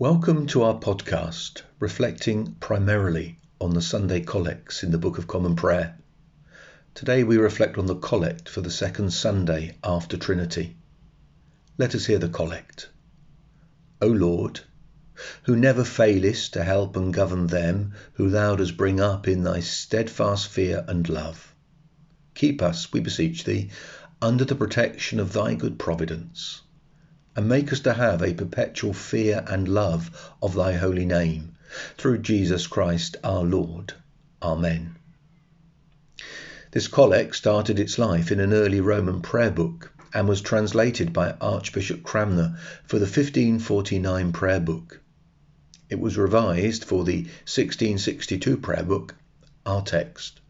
Welcome to our podcast, reflecting primarily on the Sunday collects in the Book of Common Prayer. Today we reflect on the collect for the second Sunday after Trinity. Let us hear the collect. O Lord, who never failest to help and govern them who thou dost bring up in thy steadfast fear and love. Keep us, we beseech thee, under the protection of thy good providence and make us to have a perpetual fear and love of thy holy name, through Jesus Christ our Lord. Amen. This collect started its life in an early Roman prayer book and was translated by Archbishop Cranmer for the 1549 prayer book. It was revised for the 1662 prayer book, our text,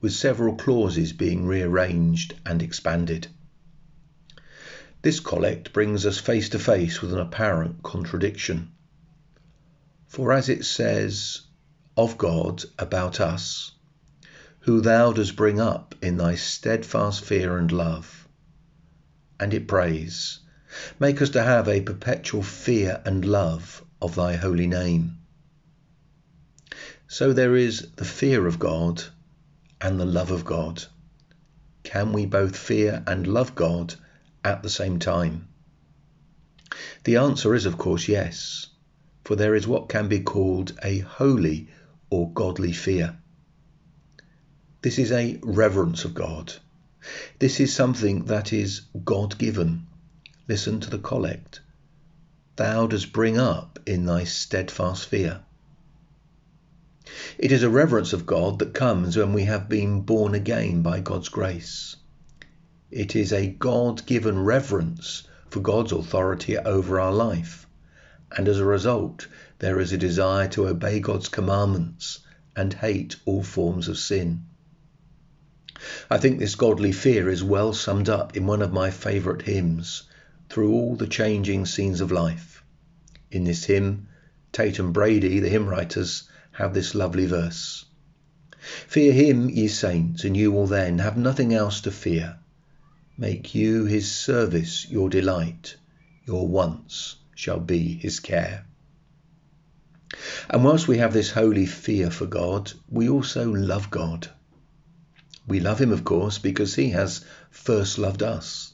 with several clauses being rearranged and expanded. This collect brings us face to face with an apparent contradiction. For as it says of God about us, who thou dost bring up in thy steadfast fear and love, and it prays, make us to have a perpetual fear and love of thy holy name. So there is the fear of God and the love of God. Can we both fear and love God at the same time? The answer is, of course, yes, for there is what can be called a holy or godly fear. This is a reverence of God. This is something that is God given. Listen to the collect. Thou dost bring up in thy steadfast fear. It is a reverence of God that comes when we have been born again by God's grace. It is a God given reverence for God's authority over our life. And as a result, there is a desire to obey God's commandments and hate all forms of sin. I think this godly fear is well summed up in one of my favourite hymns, Through All the Changing Scenes of Life. In this hymn, Tate and Brady, the hymn writers, have this lovely verse Fear him, ye saints, and you will then have nothing else to fear. Make you his service your delight, your wants shall be his care. And whilst we have this holy fear for God, we also love God. We love him, of course, because he has first loved us.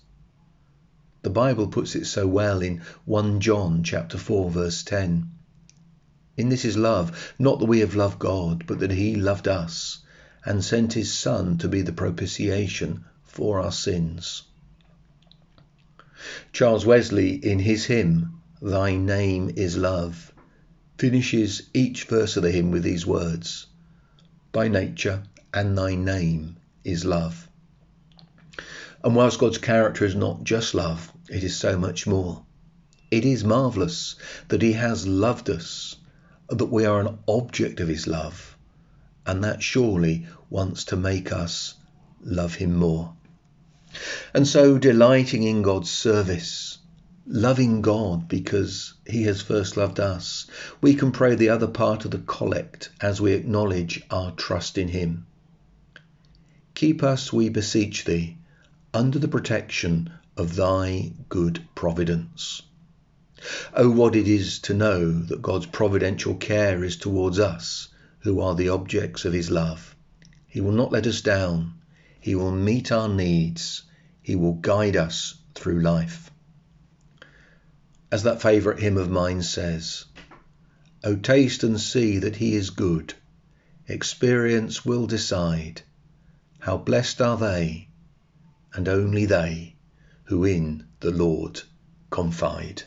The Bible puts it so well in 1 John chapter 4 verse 10. In this is love, not that we have loved God, but that he loved us and sent his son to be the propitiation for our sins. Charles Wesley, in his hymn, Thy Name is Love, finishes each verse of the hymn with these words By nature and thy name is love. And whilst God's character is not just love, it is so much more. It is marvellous that He has loved us, that we are an object of His love, and that surely wants to make us love Him more. And so, delighting in God's service, loving God because He has first loved us, we can pray the other part of the collect as we acknowledge our trust in Him. Keep us, we beseech Thee, under the protection of Thy good providence. Oh, what it is to know that God's providential care is towards us, who are the objects of His love. He will not let us down. He will meet our needs. He will guide us through life. As that favourite hymn of mine says, O taste and see that He is good. Experience will decide. How blessed are they, and only they, who in the Lord confide.